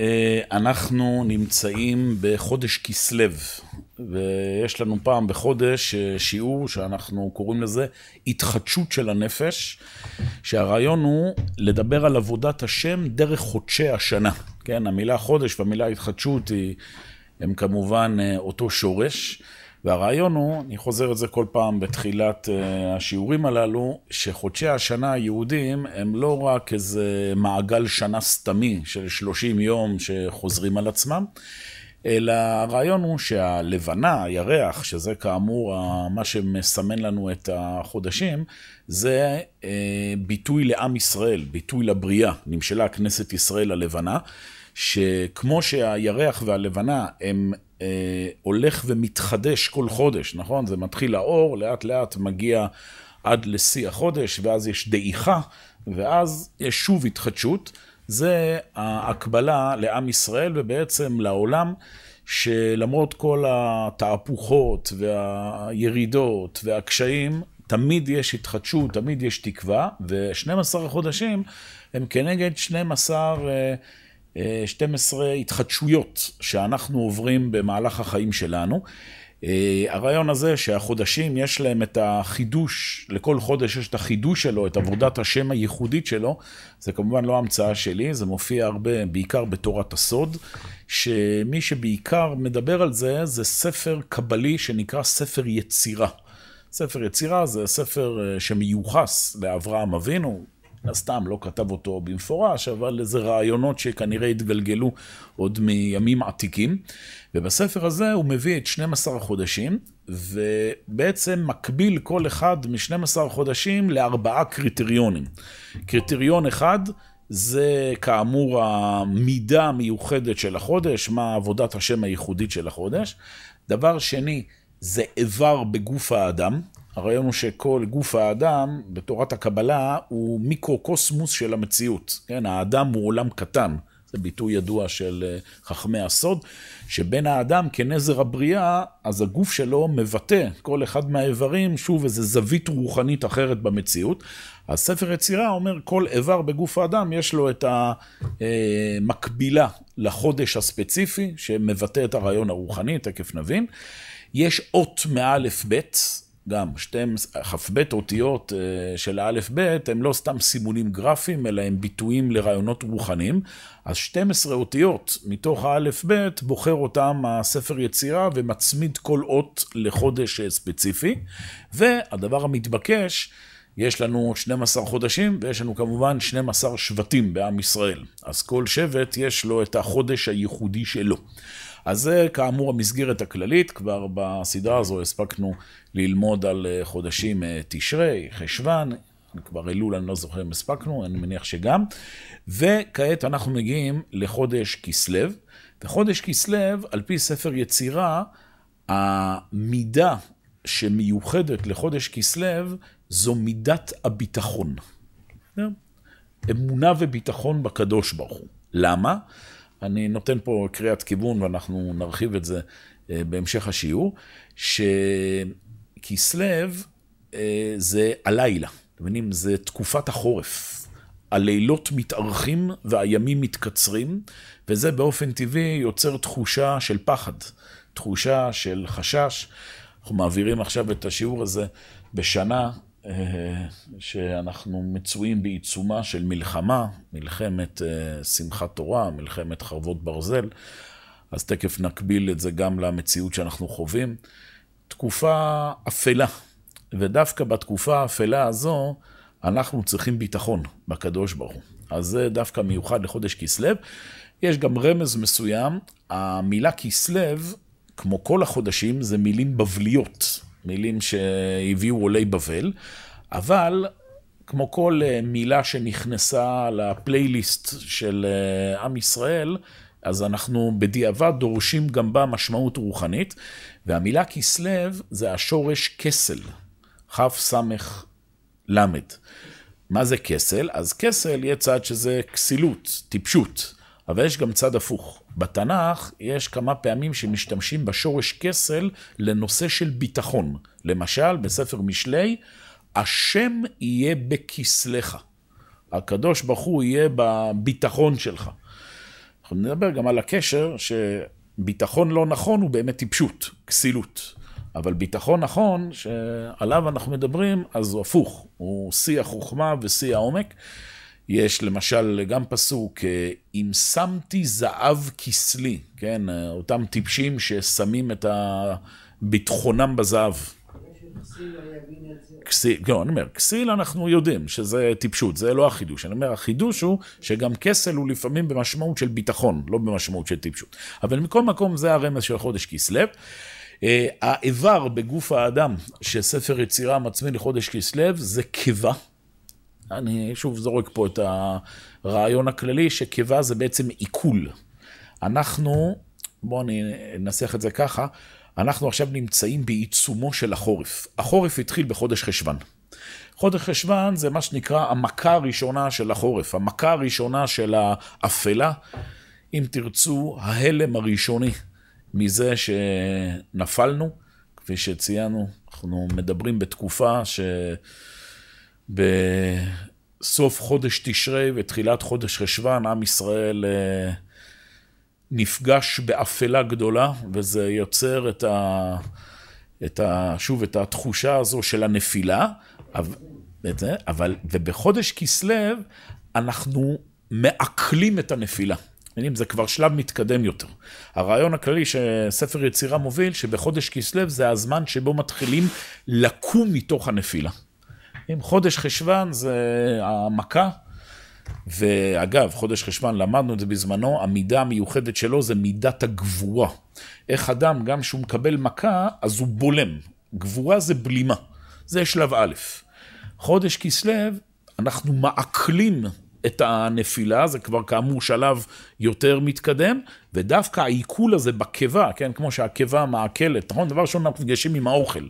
אה, אנחנו נמצאים בחודש כסלו, ויש לנו פעם בחודש אה, שיעור שאנחנו קוראים לזה התחדשות של הנפש, שהרעיון הוא לדבר על עבודת השם דרך חודשי השנה. כן, המילה חודש והמילה התחדשות היא, הם כמובן אה, אותו שורש. והרעיון הוא, אני חוזר את זה כל פעם בתחילת uh, השיעורים הללו, שחודשי השנה היהודים הם לא רק איזה מעגל שנה סתמי של 30 יום שחוזרים על עצמם, אלא הרעיון הוא שהלבנה, הירח, שזה כאמור מה שמסמן לנו את החודשים, זה uh, ביטוי לעם ישראל, ביטוי לבריאה, נמשלה כנסת ישראל הלבנה. שכמו שהירח והלבנה הם אה, הולך ומתחדש כל חודש, נכון? זה מתחיל האור, לאט לאט מגיע עד לשיא החודש, ואז יש דעיכה, ואז יש שוב התחדשות. זה ההקבלה לעם ישראל ובעצם לעולם, שלמרות כל התהפוכות והירידות והקשיים, תמיד יש התחדשות, תמיד יש תקווה, ו-12 החודשים הם כנגד 12 12 אה, התחדשויות שאנחנו עוברים במהלך החיים שלנו. אה, הרעיון הזה שהחודשים יש להם את החידוש, לכל חודש יש את החידוש שלו, את עבודת השם הייחודית שלו, זה כמובן לא המצאה שלי, זה מופיע הרבה, בעיקר בתורת הסוד, שמי שבעיקר מדבר על זה, זה ספר קבלי שנקרא ספר יצירה. ספר יצירה זה ספר אה, שמיוחס לאברהם אבינו, מן הסתם לא כתב אותו במפורש, אבל איזה רעיונות שכנראה התגלגלו עוד מימים עתיקים. ובספר הזה הוא מביא את 12 החודשים, ובעצם מקביל כל אחד מ-12 החודשים לארבעה קריטריונים. קריטריון אחד, זה כאמור המידה המיוחדת של החודש, מה עבודת השם הייחודית של החודש. דבר שני, זה איבר בגוף האדם, הרעיון הוא שכל גוף האדם, בתורת הקבלה, הוא מיקרוקוסמוס של המציאות. כן, האדם הוא עולם קטן. זה ביטוי ידוע של אה, חכמי הסוד, שבין האדם כנזר הבריאה, אז הגוף שלו מבטא כל אחד מהאיברים, שוב, איזו זווית רוחנית אחרת במציאות. אז ספר יצירה אומר, כל איבר בגוף האדם יש לו את המקבילה לחודש הספציפי, שמבטא את הרעיון הרוחני, תכף נבין. יש אות מאלף בית, גם, כ"ב אותיות אה, של האלף-בית הם לא סתם סימונים גרפיים, אלא הם ביטויים לרעיונות רוחניים. אז 12 אותיות מתוך האלף-בית בוחר אותם הספר יצירה ומצמיד כל אות לחודש אה, ספציפי. והדבר המתבקש, יש לנו 12 חודשים ויש לנו כמובן 12 שבטים בעם ישראל. אז כל שבט יש לו את החודש הייחודי שלו. אז זה כאמור המסגרת הכללית, כבר בסדרה הזו הספקנו ללמוד על אה, חודשים אה, תשרי, חשוון, כבר אלול, אני לא זוכר אם הספקנו, אני מניח שגם. וכעת אנחנו מגיעים לחודש כסלו, וחודש כסלו, על פי ספר יצירה, המידה שמיוחדת לחודש כסלו זו מידת הביטחון. אמונה וביטחון בקדוש ברוך הוא. למה? אני נותן פה קריאת כיוון, ואנחנו נרחיב את זה אה, בהמשך השיעור, שכסלו אה, זה הלילה, אתם מבינים? זה תקופת החורף. הלילות מתארכים והימים מתקצרים, וזה באופן טבעי יוצר תחושה של פחד, תחושה של חשש. אנחנו מעבירים עכשיו את השיעור הזה בשנה שאנחנו מצויים בעיצומה של מלחמה, מלחמת אה, שמחת תורה, מלחמת חרבות ברזל, אז תכף נקביל את זה גם למציאות שאנחנו חווים. תקופה אפלה, ודווקא בתקופה האפלה הזו, אנחנו צריכים ביטחון בקדוש ברוך הוא. אז זה דווקא מיוחד לחודש כסלו. יש גם רמז מסוים, המילה כסלו, כמו כל החודשים, זה מילים בבליות. מילים שהביאו עולי בבל, אבל כמו כל אה, מילה שנכנסה לפלייליסט של אה, עם ישראל, אז אנחנו בדיעבד דורשים גם בה משמעות רוחנית, והמילה כסלו זה השורש כסל, כ"ס ל'. מה זה כסל? אז כסל יהיה צד שזה כסילות, טיפשות, אבל יש גם צד הפוך. בתנ"ך יש כמה פעמים שמשתמשים בשורש כסל לנושא של ביטחון. למשל, בספר משלי, השם יהיה בכסלך. הקדוש ברוך הוא יהיה בביטחון שלך. אנחנו נדבר גם על הקשר שביטחון לא נכון הוא באמת טיפשות, כסילות. אבל ביטחון נכון, שעליו אנחנו מדברים, אז הוא הפוך, הוא שיא החוכמה ושיא העומק. יש למשל גם פסוק, אם שמתי זהב כסלי, כן, אותם טיפשים ששמים את ביטחונם בזהב. כסיל, לא, אני אומר, כסיל אנחנו יודעים שזה טיפשות, זה לא החידוש. אני אומר, החידוש הוא שגם כסל הוא לפעמים במשמעות של ביטחון, לא במשמעות של טיפשות. אבל מכל מקום זה הרמז של חודש כסלו. אה, האיבר בגוף האדם שספר יצירה מצמין לחודש כסלו זה קיבה. אני שוב זורק פה את הרעיון הכללי שקיבה זה בעצם עיכול. אנחנו, בואו אני אנסח את זה ככה, אנחנו עכשיו נמצאים בעיצומו של החורף. החורף התחיל בחודש חשוון. חודש חשוון זה מה שנקרא המכה הראשונה של החורף, המכה הראשונה של האפלה, אם תרצו, ההלם הראשוני מזה שנפלנו. כפי שציינו, אנחנו מדברים בתקופה שבסוף חודש תשרי ותחילת חודש חשוון, עם ישראל אה, נפגש באפלה גדולה, וזה יוצר את ה... את ה... שוב, את התחושה הזו של הנפילה, אבל, אבל ובחודש כסלו אנחנו מעכלים את הנפילה. מבינים? זה כבר שלב מתקדם יותר. הרעיון הכללי שספר יצירה מוביל, שבחודש כסלו זה הזמן שבו מתחילים לקום מתוך הנפילה. אם חודש חשוון זה המכה, ואגב, חודש חשוון, למדנו את זה בזמנו, המידה המיוחדת שלו זה מידת הגבורה. איך אדם, גם כשהוא מקבל מכה, אז הוא בולם. גבורה זה בלימה. זה שלב א'. חודש כסלו, אנחנו מעכלים את הנפילה, זה כבר כאמור שלב יותר מתקדם, ודווקא העיכול הזה בקיבה, כן, כמו שהקיבה מעכלת, נכון? דבר ראשון אנחנו נפגשים עם האוכל.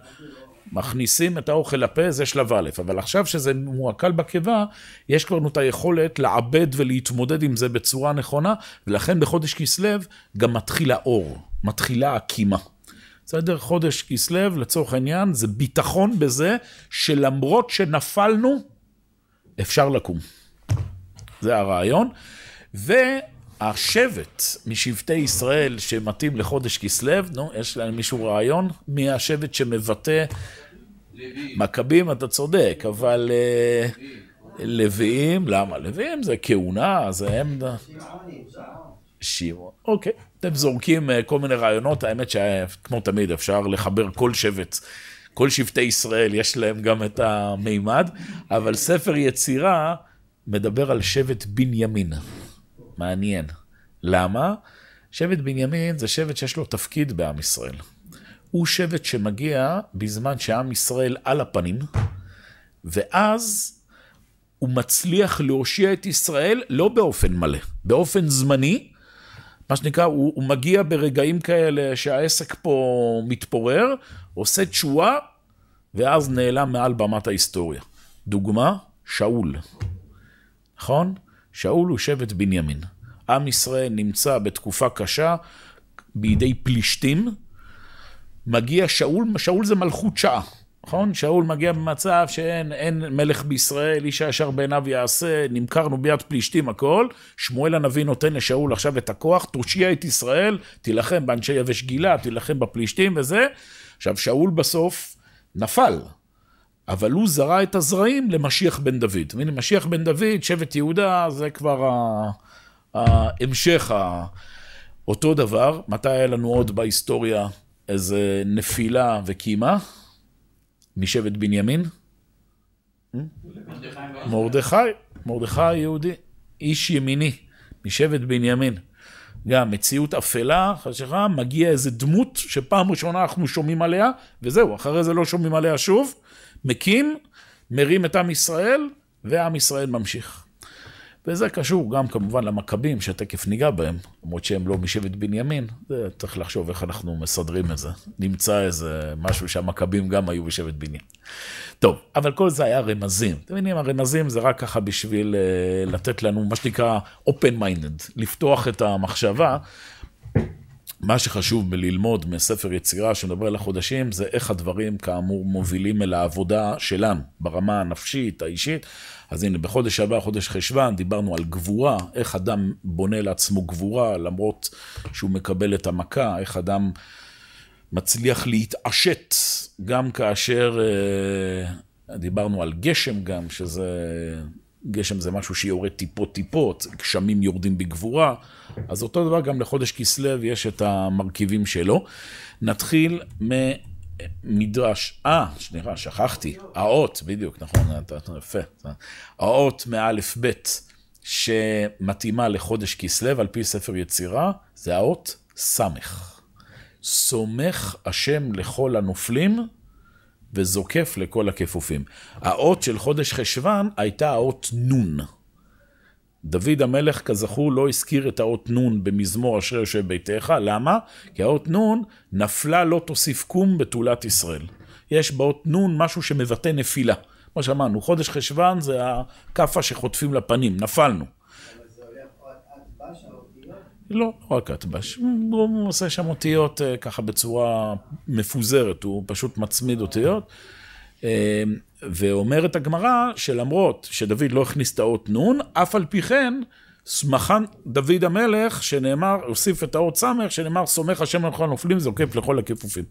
מכניסים את האוכל לפה, זה שלב א', אבל עכשיו שזה מועקל בקיבה, יש כבר את היכולת לעבד ולהתמודד עם זה בצורה נכונה, ולכן בחודש כסלו גם מתחיל האור, מתחילה הקימה. בסדר? חודש כסלו, לצורך העניין, זה ביטחון בזה שלמרות שנפלנו, אפשר לקום. זה הרעיון. והשבט משבטי ישראל שמתאים לחודש כסלו, נו, יש להם מישהו רעיון? מי השבט שמבטא... מכבים, אתה צודק, אבל... אה, לוויים, למה? לוויים זה כהונה, זה הם... שמעון, אוקיי. אתם זורקים אה, כל מיני רעיונות, האמת שכמו תמיד אפשר לחבר כל שבט, כל שבטי ישראל, יש להם גם את המימד, אבל ספר יצירה מדבר על שבט בנימין. מעניין. למה? שבט בנימין זה שבט שיש לו תפקיד בעם ישראל. הוא שבט שמגיע בזמן שעם ישראל על הפנים, ואז הוא מצליח להושיע את ישראל לא באופן מלא, באופן זמני, מה שנקרא, הוא, הוא מגיע ברגעים כאלה שהעסק פה מתפורר, עושה תשואה, ואז נעלם מעל במת ההיסטוריה. דוגמה, שאול. נכון? שאול הוא שבט בנימין. עם ישראל נמצא בתקופה קשה בידי פלישתים, מגיע שאול, שאול זה מלכות שעה, נכון? שאול מגיע במצב שאין אין מלך בישראל, איש הישר בעיניו יעשה, נמכרנו ביד פלישתים הכל, שמואל הנביא נותן לשאול עכשיו את הכוח, תושיע את ישראל, תילחם באנשי יבש גילה, תילחם בפלישתים וזה. עכשיו, שאול בסוף נפל, אבל הוא זרע את הזרעים למשיח בן דוד. והנה, משיח בן דוד, שבט יהודה, זה כבר ההמשך, אותו דבר. מתי היה לנו עוד בהיסטוריה איזה נפילה וקימה? משבט בנימין? מרדכי, מרדכי יהודי, איש ימיני, משבט בנימין. גם מציאות אפלה, חשיכה, מגיע איזה דמות שפעם ראשונה אנחנו שומעים עליה, וזהו, אחרי זה לא שומעים עליה שוב. מקים, מרים את עם ישראל, ועם ישראל ממשיך. וזה קשור גם כמובן למכבים, שתכף ניגע בהם, למרות שהם לא משבט בנימין, זה צריך לחשוב איך אנחנו מסדרים את זה. נמצא איזה משהו שהמכבים גם היו בשבט בנימין. טוב, אבל כל זה היה רמזים. אתם מבינים, הרמזים זה רק ככה בשביל uh, לתת לנו מה שנקרא open minded, לפתוח את המחשבה. מה שחשוב בללמוד מספר יצירה שמדבר על החודשים, זה איך הדברים כאמור מובילים אל העבודה שלנו, ברמה הנפשית, האישית. אז הנה, בחודש הבא, חודש חשוון, דיברנו על גבורה, איך אדם בונה לעצמו גבורה, למרות שהוא מקבל את המכה, איך אדם מצליח להתעשת, גם כאשר, אה, דיברנו על גשם גם, שזה גשם זה משהו שיורד טיפות-טיפות, גשמים יורדים בגבורה, אז אותו דבר גם לחודש כסלו יש את המרכיבים שלו. נתחיל ממדרש, אה, סליחה, שכחתי, האות, בדיוק, נכון, יפה. האות מאלף בית שמתאימה לחודש כסלו על פי ספר יצירה, זה האות סמך. סומך השם לכל הנופלים, וזוקף לכל הכפופים. האות של חודש חשוון הייתה האות נון. דוד המלך, כזכור, לא הזכיר את האות נון במזמור אשר יושב ביתך, למה? כי האות נון נפלה לא תוסיף קום בתולת ישראל. יש באות נון משהו שמבטא נפילה. כמו שאמרנו, חודש חשוון זה הכאפה שחוטפים לפנים, נפלנו. לא, רק כתב"ש, הוא עושה שם אותיות אה, ככה בצורה מפוזרת, הוא פשוט מצמיד אותיות. אה, ואומרת הגמרא שלמרות שדוד לא הכניס את האות נון, אף על פי כן, סמכן דוד המלך, שנאמר, הוסיף את האות סמך, שנאמר, סומך השם לכל הנופלים, זוקף לכל הכיפופים.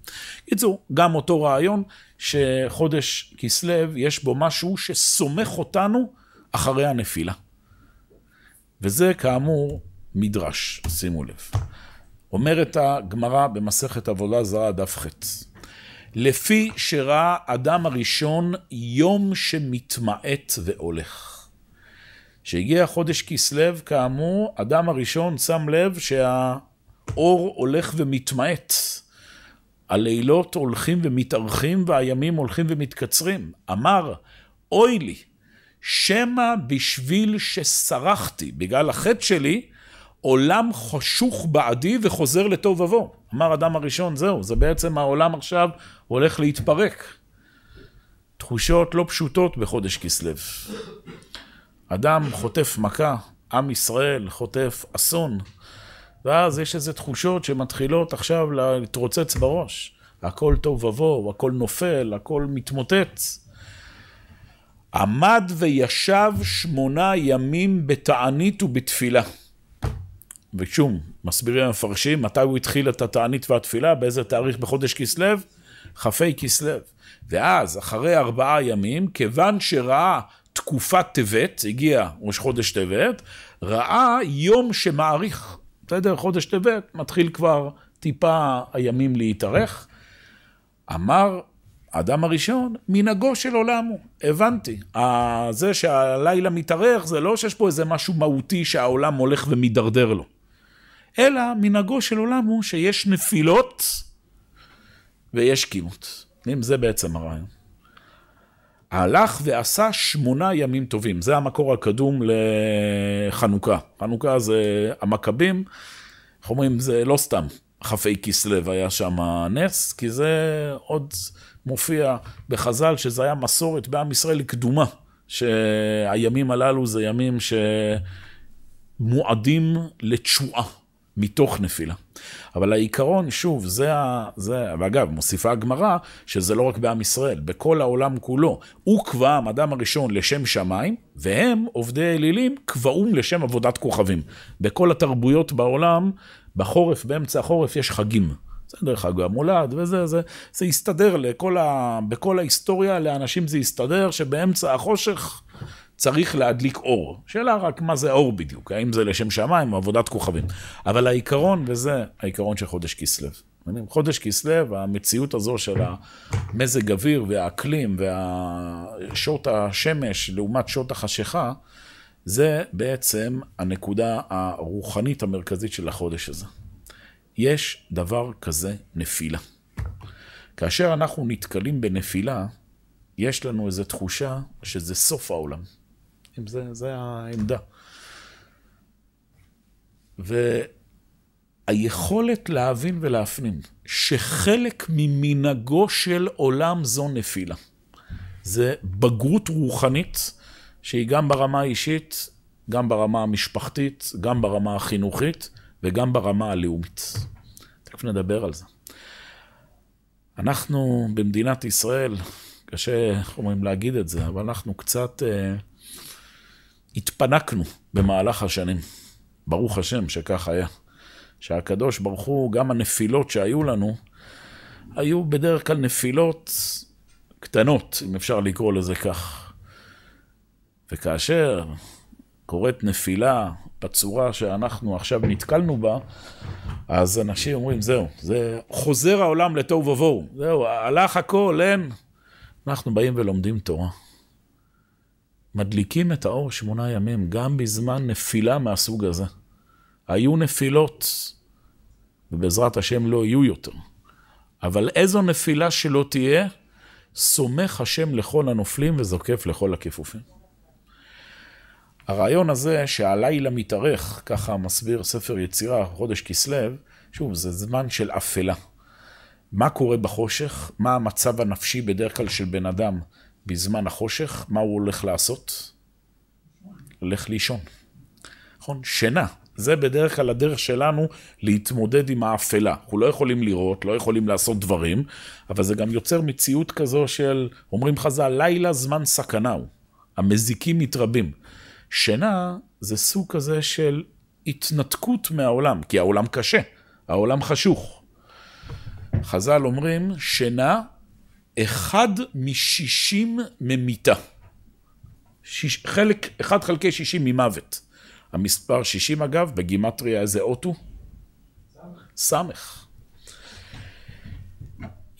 קיצור, גם אותו רעיון, שחודש כסלו, יש בו משהו שסומך אותנו אחרי הנפילה. וזה כאמור מדרש, שימו לב. אומרת הגמרא במסכת עבודה זרה, דף ח' לפי שראה אדם הראשון יום שמתמעט והולך. כשהגיע חודש כסלו, כאמור, אדם הראשון שם לב שהאור הולך ומתמעט. הלילות הולכים ומתארכים והימים הולכים ומתקצרים. אמר, אוי לי, שמא בשביל שסרחתי, בגלל החטא שלי, עולם חשוך בעדי וחוזר לתוהו ובוהו. אמר אדם הראשון, זהו, זה בעצם העולם עכשיו הולך להתפרק. תחושות לא פשוטות בחודש כסלו. אדם חוטף מכה, עם ישראל חוטף אסון, ואז יש איזה תחושות שמתחילות עכשיו להתרוצץ בראש. הכל טוב ובוהו, הכל נופל, הכל מתמוטט. עמד וישב שמונה ימים בתענית ובתפילה. ושום, מסבירים המפרשים, מתי הוא התחיל את התענית והתפילה, באיזה תאריך בחודש כסלו? כ"ה כסלו. ואז, אחרי ארבעה ימים, כיוון שראה תקופת טבת, הגיע ראש חודש טבת, ראה יום שמאריך, בסדר? חודש טבת, מתחיל כבר טיפה הימים להתארך. אמר האדם הראשון, מנהגו של עולם הוא. הבנתי. זה שהלילה מתארך, זה לא שיש פה איזה משהו מהותי שהעולם הולך ומידרדר לו. אלא מנהגו של עולם הוא שיש נפילות ויש קימות. אם זה בעצם הרעיון. הלך ועשה שמונה ימים טובים, זה המקור הקדום לחנוכה. חנוכה זה המכבים, איך אומרים, זה לא סתם כ"ה כסלו היה שם נס, כי זה עוד מופיע בחז"ל שזה היה מסורת בעם ישראל קדומה, שהימים הללו זה ימים שמועדים לתשועה. מתוך נפילה. אבל העיקרון, שוב, זה ה... זה, ואגב, מוסיפה הגמרא, שזה לא רק בעם ישראל, בכל העולם כולו. הוא קבע המדם הראשון לשם שמיים, והם, עובדי אלילים, קבעום לשם עבודת כוכבים. בכל התרבויות בעולם, בחורף, באמצע החורף, יש חגים. זה דרך אגב המולד, וזה, זה, זה יסתדר לכל ה... בכל ההיסטוריה, לאנשים זה יסתדר, שבאמצע החושך... צריך להדליק אור. שאלה רק מה זה אור בדיוק, האם זה לשם שמיים או עבודת כוכבים. אבל העיקרון, וזה העיקרון של חודש כסלו. חודש כסלו, המציאות הזו של המזג אוויר והאקלים ושעות השמש לעומת שעות החשיכה, זה בעצם הנקודה הרוחנית המרכזית של החודש הזה. יש דבר כזה נפילה. כאשר אנחנו נתקלים בנפילה, יש לנו איזו תחושה שזה סוף העולם. אם זה, זה העמדה. והיכולת להבין ולהפנים שחלק ממנהגו של עולם זו נפילה. זה בגרות רוחנית שהיא גם ברמה האישית, גם ברמה המשפחתית, גם ברמה החינוכית וגם ברמה הלאומית. תכף נדבר על זה. אנחנו במדינת ישראל, קשה, איך אומרים, להגיד את זה, אבל אנחנו קצת אה, התפנקנו במהלך השנים. ברוך השם שכך היה. שהקדוש ברוך הוא, גם הנפילות שהיו לנו, היו בדרך כלל נפילות קטנות, אם אפשר לקרוא לזה כך. וכאשר קורית נפילה בצורה שאנחנו עכשיו נתקלנו בה, אז אנשים אומרים, זהו, זה חוזר העולם לתוהו ובוהו, זהו, הלך הכל, אין. אנחנו באים ולומדים תורה. מדליקים את האור שמונה ימים, גם בזמן נפילה מהסוג הזה. היו נפילות, ובעזרת השם לא יהיו יותר. אבל איזו נפילה שלא תהיה, סומך השם לכל הנופלים וזוקף לכל הכיפופים. הרעיון הזה שהלילה מתארך, ככה מסביר ספר יצירה, חודש כסלו, שוב, זה זמן של אפלה. מה קורה בחושך? מה המצב הנפשי בדרך כלל של בן אדם בזמן החושך? מה הוא הולך לעשות? הולך לישון. נכון? שינה. זה בדרך כלל הדרך שלנו להתמודד עם האפלה. אנחנו לא יכולים לראות, לא יכולים לעשות דברים, אבל זה גם יוצר מציאות כזו של, אומרים חז"ל, לילה זמן סכנה הוא. המזיקים מתרבים. שינה זה סוג כזה של התנתקות מהעולם, כי העולם קשה, העולם חשוך. חז"ל אומרים, שינה אחד משישים ממיתה. שיש, חלק, אחד חלקי שישים ממוות. המספר שישים אגב, בגימטריה איזה אות הוא? סמך.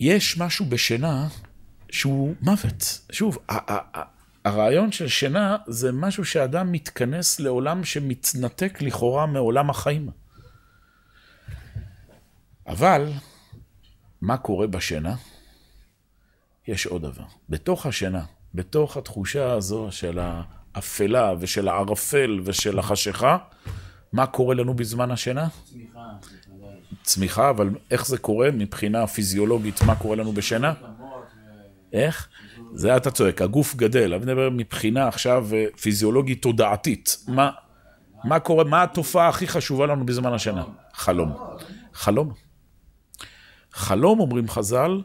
יש משהו בשינה שהוא מוות. שוב, הרעיון של שינה זה משהו שאדם מתכנס לעולם שמתנתק לכאורה מעולם החיים. אבל, מה קורה בשינה? יש עוד דבר. בתוך השינה, בתוך התחושה הזו של האפלה ושל הערפל ושל החשיכה, מה קורה לנו בזמן השינה? צמיחה. צמיחה, אבל איך זה קורה מבחינה פיזיולוגית, מה קורה לנו בשינה? איך? זה אתה צועק, הגוף גדל, אני מדבר מבחינה עכשיו אה, פיזיולוגית תודעתית. מה, מה קורה, מה התופעה הכי חשובה לנו בזמן השינה? חלום. חלום. חלום, אומרים חז"ל,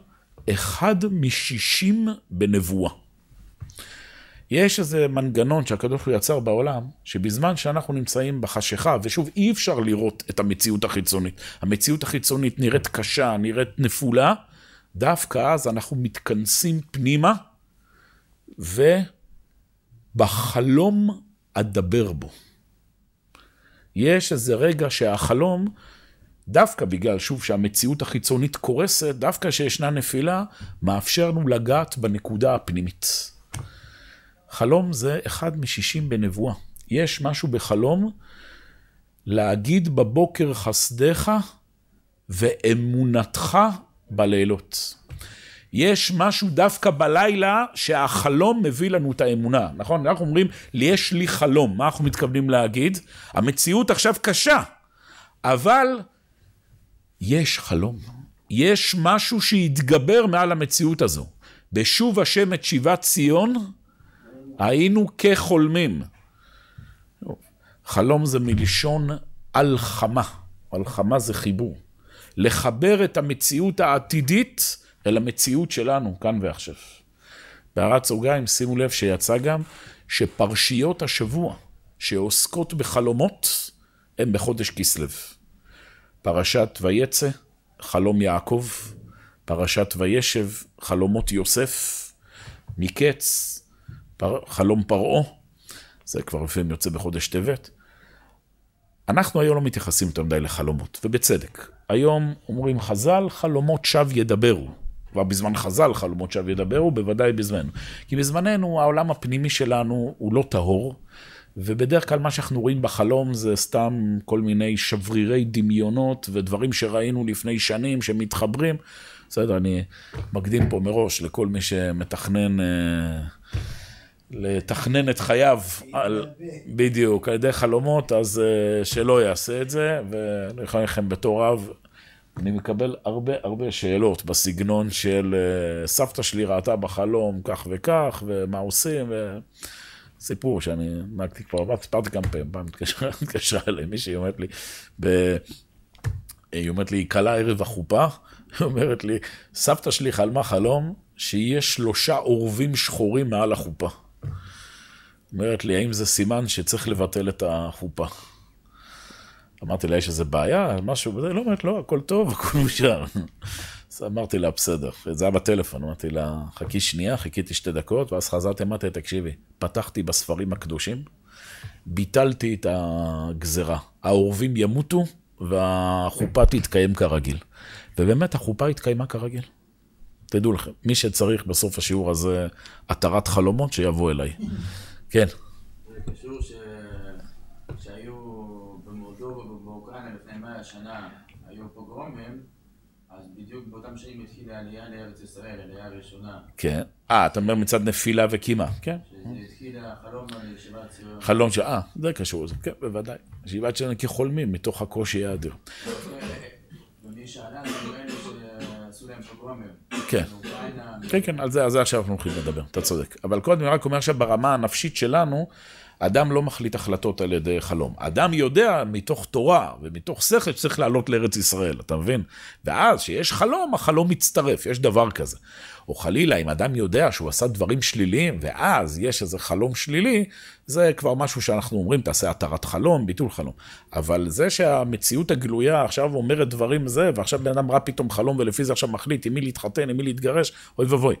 אחד משישים בנבואה. יש איזה מנגנון שהקדוש ברוך הוא יצר בעולם, שבזמן שאנחנו נמצאים בחשיכה, ושוב, אי אפשר לראות את המציאות החיצונית. המציאות החיצונית נראית קשה, נראית נפולה, דווקא אז אנחנו מתכנסים פנימה, ובחלום אדבר בו. יש איזה רגע שהחלום, דווקא בגלל, שוב, שהמציאות החיצונית קורסת, דווקא כשישנה נפילה, מאפשר לנו לגעת בנקודה הפנימית. חלום זה אחד משישים בנבואה. יש משהו בחלום להגיד בבוקר חסדך ואמונתך בלילות. יש משהו דווקא בלילה שהחלום מביא לנו את האמונה, נכון? אנחנו אומרים, יש לי חלום, מה אנחנו מתכוונים להגיד? המציאות עכשיו קשה, אבל יש חלום. יש משהו שהתגבר מעל המציאות הזו. בשוב השם את שיבת ציון, היינו כחולמים. חלום זה מלשון הלחמה, הלחמה זה חיבור. לחבר את המציאות העתידית אל המציאות שלנו, כאן ועכשיו. בהערת סוגריים, שימו לב שיצא גם שפרשיות השבוע שעוסקות בחלומות, הן בחודש כסלו. פרשת ויצא, חלום יעקב, פרשת וישב, חלומות יוסף, מקץ, פר... חלום פרעה, זה כבר לפעמים יוצא בחודש טבת. אנחנו היום לא מתייחסים יותר מדי לחלומות, ובצדק. היום אומרים חז"ל, חלומות שווא ידברו. כבר בזמן חז"ל חלומות שווא ידברו, בוודאי בזמננו. כי בזמננו העולם הפנימי שלנו הוא לא טהור, ובדרך כלל מה שאנחנו רואים בחלום זה סתם כל מיני שברירי דמיונות ודברים שראינו לפני שנים שמתחברים. בסדר, אני מקדים פה מראש לכל מי שמתכנן... אה, לתכנן את חייו, על, בדיוק, על ידי חלומות, אז uh, שלא יעשה את זה, ואני יכול לכם בתור אב, אני מקבל הרבה הרבה שאלות בסגנון של uh, סבתא שלי ראתה בחלום כך וכך, ומה עושים, וסיפור שאני נהגתי כבר, סיפרתי כמה פעמים, פעם התקשרה אליי מישהי, אומרת לי, ב... היא אומרת לי, היא קלה ערב החופה, היא אומרת לי, סבתא שלי חלמה חלום שיהיה שלושה עורבים שחורים מעל החופה. אומרת לי, האם זה סימן שצריך לבטל את החופה? אמרתי לה, יש איזה בעיה, משהו וזה, לא אומרת, לא, הכל טוב, הכל מושר. אז אמרתי לה, בסדר, זה היה בטלפון, אמרתי לה, חכי שנייה, חיכיתי שתי דקות, ואז חזרתי, אמרתי, תקשיבי, פתחתי בספרים הקדושים, ביטלתי את הגזרה. העורבים ימותו, והחופה תתקיים כרגיל. ובאמת, החופה התקיימה כרגיל. תדעו לכם, מי שצריך בסוף השיעור הזה התרת חלומות, שיבוא אליי. כן. זה קשור. שהיו במולדובה ובאוקראינה לפני מאה שנה, היו פוגרומים, בדיוק באותם שנים התחילה העלייה לארץ ישראל, העלייה הראשונה. כן. אה, אתה אומר מצד נפילה וקימה. כן. שזה התחיל החלום על ישיבת ציון. חלום ש... אה, זה קשור לזה. כן, בוודאי. ישיבת ציון כחולמים, מתוך הקושי האדיר. ומי שאלה זה אלה שעשו להם פוגרומים. כן. כן, כן, זה, על זה עכשיו אנחנו הולכים לדבר, אתה צודק. אבל קודם אני רק אומר עכשיו ברמה הנפשית שלנו, אדם לא מחליט החלטות על ידי חלום. אדם יודע מתוך תורה ומתוך שכל שצריך לעלות לארץ ישראל, אתה מבין? ואז כשיש חלום, החלום מצטרף, יש דבר כזה. או חלילה, אם אדם יודע שהוא עשה דברים שליליים, ואז יש איזה חלום שלילי, זה כבר משהו שאנחנו אומרים, תעשה התרת חלום, ביטול חלום. אבל זה שהמציאות הגלויה עכשיו אומרת דברים זה, ועכשיו בן אדם ראה פתאום חלום, ולפי זה עכשיו מחליט עם מי להתחתן, עם מי להתגרש, אוי ואבוי.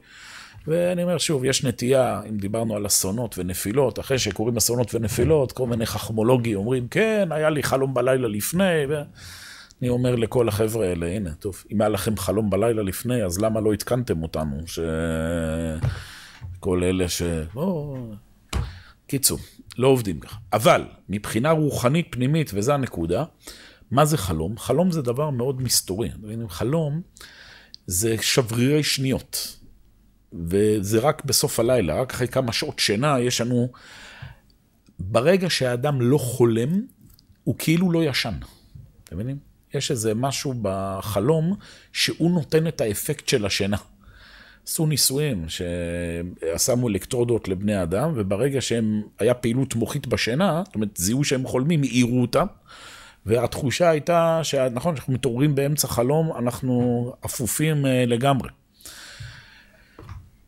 ואני אומר שוב, יש נטייה, אם דיברנו על אסונות ונפילות, אחרי שקורים אסונות ונפילות, כל מיני חכמולוגים אומרים, כן, היה לי חלום בלילה לפני, ואני אומר לכל החבר'ה האלה, הנה, טוב, אם היה לכם חלום בלילה לפני, אז למה לא עדכנתם אותנו? שכל אלה ש... בוא... קיצור, לא עובדים ככה. אבל, מבחינה רוחנית פנימית, וזו הנקודה, מה זה חלום? חלום זה דבר מאוד מסתורי. חלום זה שברירי שניות. וזה רק בסוף הלילה, רק אחרי כמה שעות שינה יש לנו... ברגע שהאדם לא חולם, הוא כאילו לא ישן. אתם מבינים? יש איזה משהו בחלום שהוא נותן את האפקט של השינה. עשו ניסויים ששמו אלקטרודות לבני אדם, וברגע שהיה פעילות מוחית בשינה, זאת אומרת, זיהו שהם חולמים, העירו אותם, והתחושה הייתה, שנכון, כשאנחנו מתעוררים באמצע חלום, אנחנו אפופים אה, לגמרי.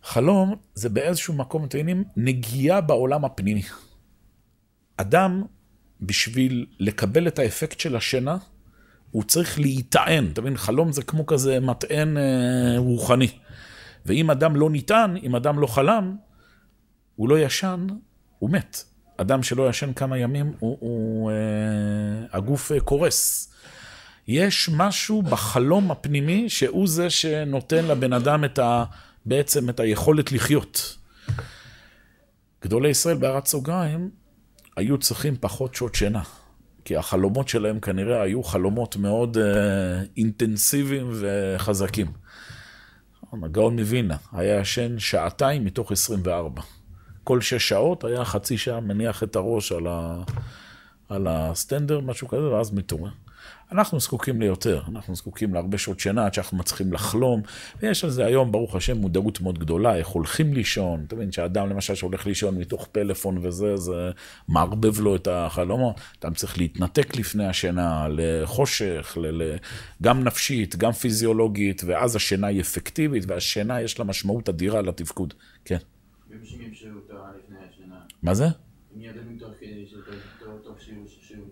חלום זה באיזשהו מקום, אתם מבינים, נגיעה בעולם הפנימי. אדם, בשביל לקבל את האפקט של השינה, הוא צריך להיטען. אתה מבין, חלום זה כמו כזה מטען אה, רוחני. ואם אדם לא ניתן, אם אדם לא חלם, הוא לא ישן, הוא מת. אדם שלא ישן כמה ימים, הוא, הוא, אה, הגוף אה, קורס. יש משהו בחלום הפנימי שהוא זה שנותן לבן אדם את ה... בעצם את היכולת לחיות. גדולי ישראל בהערת סוגריים היו צריכים פחות שעות שינה, כי החלומות שלהם כנראה היו חלומות מאוד uh, אינטנסיביים וחזקים. הגאון מווינה היה ישן שעתיים מתוך 24. כל שש שעות היה חצי שעה מניח את הראש על, ה... על הסטנדר, משהו כזה, ואז מתעורר. אנחנו זקוקים ליותר, אנחנו זקוקים להרבה שעות שינה עד שאנחנו מצליחים לחלום, ויש על זה היום, ברוך השם, מודעות מאוד גדולה, איך הולכים לישון, אתה מבין שאדם למשל שהולך לישון מתוך פלאפון וזה, זה מערבב לו את החלומות, אדם צריך להתנתק לפני השינה, לחושך, ל- ל- גם נפשית, גם פיזיולוגית, ואז השינה היא אפקטיבית, והשינה יש לה משמעות אדירה לתפקוד, כן. ואנשים ימשרו תורה לפני השינה. מה זה?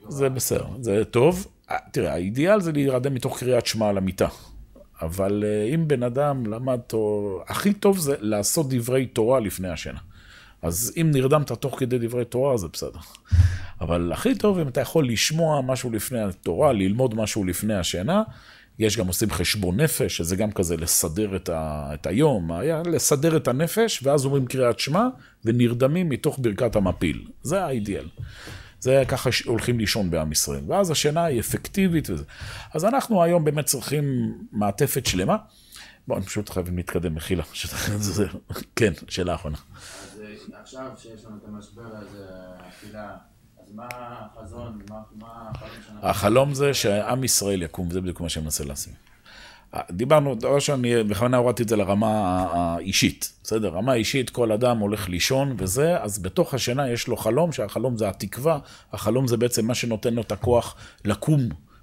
זה בסדר, זה טוב. תראה, האידיאל זה להירדם מתוך קריאת שמע על המיטה. אבל אה, אם בן אדם למד תורה, הכי טוב זה לעשות דברי תורה לפני השינה. אז אם נרדמת תוך כדי דברי תורה, זה בסדר. אבל הכי טוב אם אתה יכול לשמוע משהו לפני התורה, ללמוד משהו לפני השינה. יש גם עושים חשבון נפש, שזה גם כזה לסדר את, ה, את היום, היה לסדר את הנפש, ואז אומרים קריאת שמע, ונרדמים מתוך ברכת המפיל. זה האידיאל. זה ככה הולכים לישון בעם ישראל. ואז השינה היא אפקטיבית וזה. אז אנחנו היום באמת צריכים מעטפת שלמה. בואו, אני פשוט חייבים להתקדם, מחילה. כן, שאלה אחרונה. אז אה, עכשיו שיש לנו את המשבר הזה, התפילה, אז מה החזון, מה מה החלום שאנחנו... החלום זה שעם ישראל יקום, זה בדיוק מה שאני מנסה לעשות. דיברנו, דבר ראשון, בכוונה הורדתי את זה לרמה האישית, בסדר? רמה אישית, כל אדם הולך לישון וזה, אז בתוך השינה יש לו חלום, שהחלום זה התקווה, החלום זה בעצם מה שנותן לו את הכוח לקום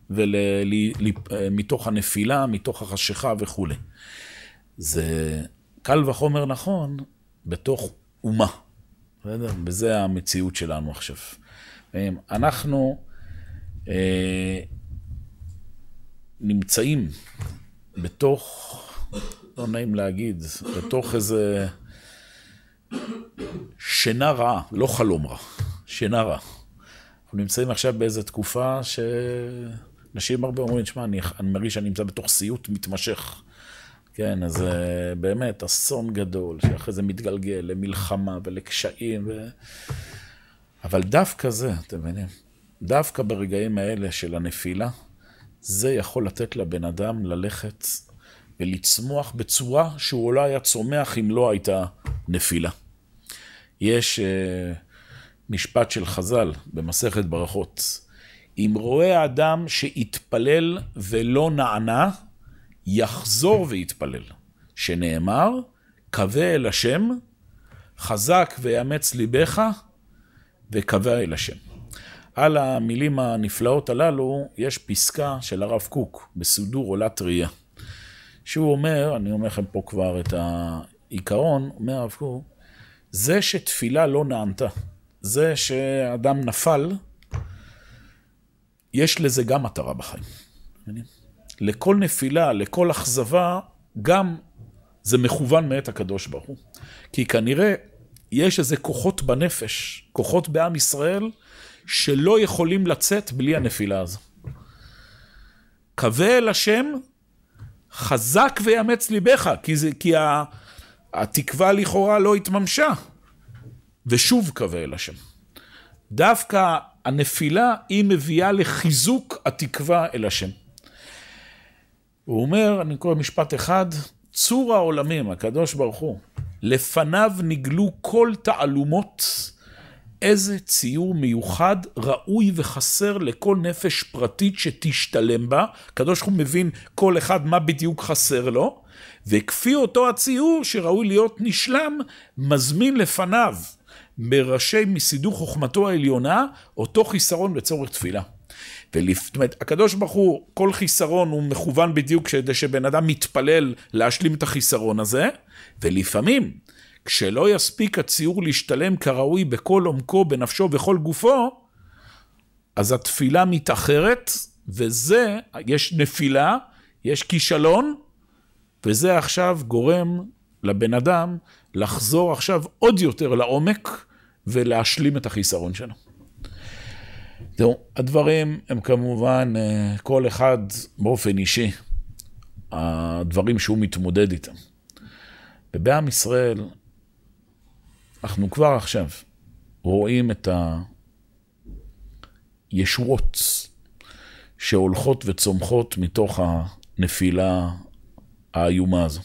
ומתוך הנפילה, מתוך החשיכה וכולי. זה קל וחומר נכון בתוך אומה. בסדר? וזה המציאות שלנו עכשיו. אנחנו אה, נמצאים בתוך, לא נעים להגיד, בתוך איזה שינה רעה, לא חלום רע, שינה רעה. אנחנו נמצאים עכשיו באיזו תקופה שאנשים הרבה אומרים, שמע, אני, אני מרגיש שאני נמצא בתוך סיוט מתמשך. כן, אז אה, באמת, אסון גדול, שאחרי זה מתגלגל למלחמה ולקשיים. ו... אבל דווקא זה, אתם מבינים? דווקא ברגעים האלה של הנפילה, זה יכול לתת לבן אדם ללכת ולצמוח בצורה שהוא לא היה צומח אם לא הייתה נפילה. יש uh, משפט של חז"ל במסכת ברכות. אם רואה אדם שהתפלל ולא נענה, יחזור ויתפלל. שנאמר, קווה אל השם, חזק ויאמץ ליבך, וקווה אל השם. על המילים הנפלאות הללו יש פסקה של הרב קוק בסידור עולת ראייה. שהוא אומר, אני אומר לכם פה כבר את העיקרון, אומר הרב קוק, זה שתפילה לא נענתה, זה שאדם נפל, יש לזה גם מטרה בחיים. לכל נפילה, לכל אכזבה, גם זה מכוון מאת הקדוש ברוך הוא. כי כנראה יש איזה כוחות בנפש, כוחות בעם ישראל, שלא יכולים לצאת בלי הנפילה הזו. קווה אל השם, חזק ויאמץ ליבך, כי, זה, כי ה, התקווה לכאורה לא התממשה. ושוב קווה אל השם. דווקא הנפילה היא מביאה לחיזוק התקווה אל השם. הוא אומר, אני קורא משפט אחד, צור העולמים, הקדוש ברוך הוא, לפניו נגלו כל תעלומות, איזה ציור מיוחד, ראוי וחסר לכל נפש פרטית שתשתלם בה. הקדוש ברוך הוא מבין כל אחד מה בדיוק חסר לו, וכפי אותו הציור שראוי להיות נשלם, מזמין לפניו, מראשי מסידור חוכמתו העליונה, אותו חיסרון לצורך תפילה. זאת אומרת, הקדוש ברוך הוא, כל חיסרון הוא מכוון בדיוק כדי שבן אדם מתפלל להשלים את החיסרון הזה, ולפעמים, כשלא יספיק הציור להשתלם כראוי בכל עומקו, בנפשו, בכל גופו, אז התפילה מתאחרת, וזה, יש נפילה, יש כישלון, וזה עכשיו גורם לבן אדם לחזור עכשיו עוד יותר לעומק ולהשלים את החיסרון שלו. תראו, הדברים הם כמובן, אה, כל אחד באופן אישי, הדברים שהוא מתמודד איתם. ובעם ישראל, אנחנו כבר עכשיו רואים את הישועות שהולכות וצומחות מתוך הנפילה האיומה הזו.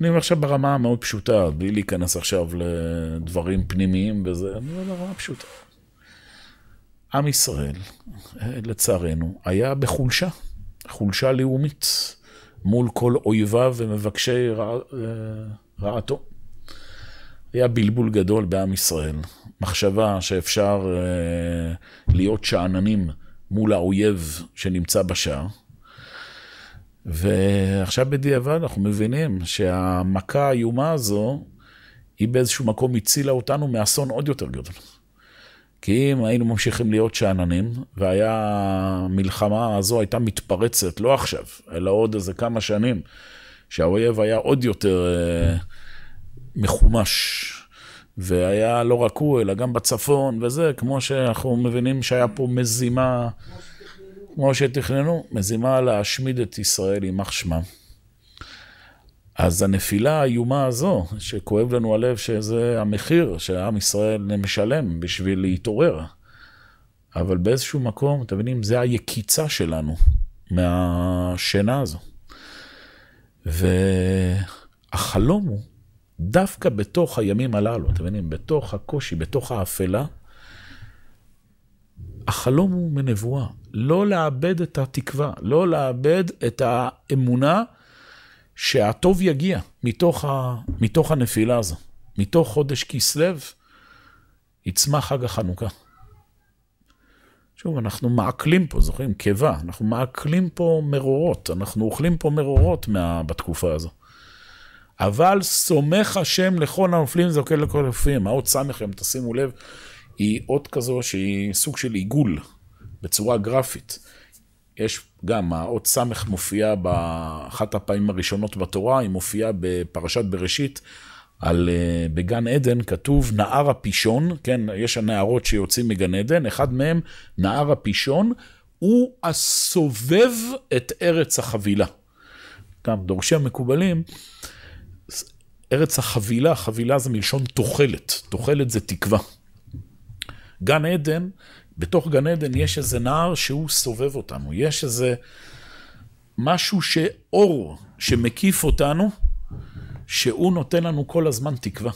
אני אומר עכשיו ברמה המאוד פשוטה, בלי להיכנס עכשיו לדברים פנימיים וזה, אני אומר ברמה פשוטה. עם ישראל, לצערנו, היה בחולשה, חולשה לאומית, מול כל אויביו ומבקשי רע, רעתו. היה בלבול גדול בעם ישראל, מחשבה שאפשר אה, להיות שאננים מול האויב שנמצא בשער. ועכשיו בדיעבד אנחנו מבינים שהמכה האיומה הזו, היא באיזשהו מקום הצילה אותנו מאסון עוד יותר גדול. כי אם היינו ממשיכים להיות שאננים, והמלחמה הזו הייתה מתפרצת, לא עכשיו, אלא עוד איזה כמה שנים, שהאויב היה עוד יותר אה, מחומש, והיה לא רק הוא, אלא גם בצפון וזה, כמו שאנחנו מבינים שהיה פה מזימה, כמו שתכננו, מזימה להשמיד את ישראל, יימח שמם. אז הנפילה האיומה הזו, שכואב לנו הלב שזה המחיר שעם ישראל משלם בשביל להתעורר, אבל באיזשהו מקום, אתם מבינים, זה היקיצה שלנו מהשינה הזו. והחלום הוא, דווקא בתוך הימים הללו, אתם מבינים, בתוך הקושי, בתוך האפלה, החלום הוא מנבואה, לא לאבד את התקווה, לא לאבד את האמונה שהטוב יגיע מתוך, ה, מתוך הנפילה הזו. מתוך חודש כסלו יצמח חג החנוכה. שוב, אנחנו מעכלים פה, זוכרים? קיבה, אנחנו מעכלים פה מרורות, אנחנו אוכלים פה מרורות מה... בתקופה הזו. אבל סומך השם לכל הנופלים זוקל לכל הנופלים. האות סמ"ם, תשימו לב, היא אות כזו שהיא סוג של עיגול, בצורה גרפית. יש גם, האות סמ"ך מופיעה באחת הפעמים הראשונות בתורה, היא מופיעה בפרשת בראשית, על, uh, בגן עדן כתוב נהר הפישון, כן, יש הנערות שיוצאים מגן עדן, אחד מהם, נהר הפישון, הוא הסובב את ארץ החבילה. גם דורשי המקובלים, ארץ החבילה, חבילה זה מלשון תוחלת, תוחלת זה תקווה. גן עדן, בתוך גן עדן יש איזה נהר שהוא סובב אותנו, יש איזה משהו שאור שמקיף אותנו, שהוא נותן לנו כל הזמן תקווה.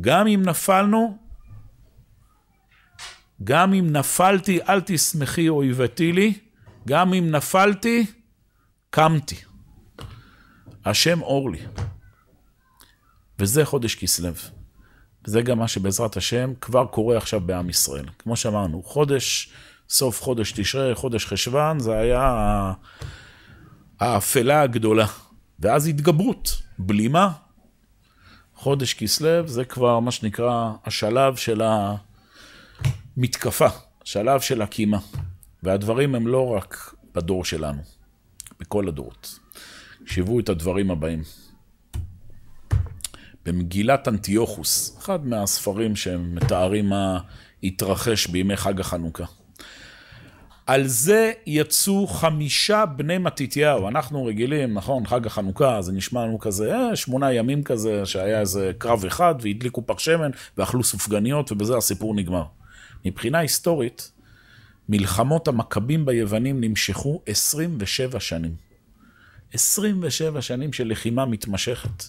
גם אם נפלנו, גם אם נפלתי, אל תשמחי אויבתי לי, גם אם נפלתי, קמתי. השם אור לי. וזה חודש כסלו. וזה גם מה שבעזרת השם כבר קורה עכשיו בעם ישראל. כמו שאמרנו, חודש, סוף חודש תשרי, חודש חשוון, זה היה האפלה הגדולה. ואז התגברות, בלימה. חודש כסלו זה כבר מה שנקרא השלב של המתקפה, השלב של הקימה. והדברים הם לא רק בדור שלנו, בכל הדורות. שיוו את הדברים הבאים. במגילת אנטיוכוס, אחד מהספרים שמתארים מה התרחש בימי חג החנוכה. על זה יצאו חמישה בני מתתיהו. אנחנו רגילים, נכון, חג החנוכה, זה נשמע לנו כזה, אה, שמונה ימים כזה, שהיה איזה קרב אחד, והדליקו פח שמן, ואכלו סופגניות, ובזה הסיפור נגמר. מבחינה היסטורית, מלחמות המכבים ביוונים נמשכו 27 שנים. 27 שנים של לחימה מתמשכת.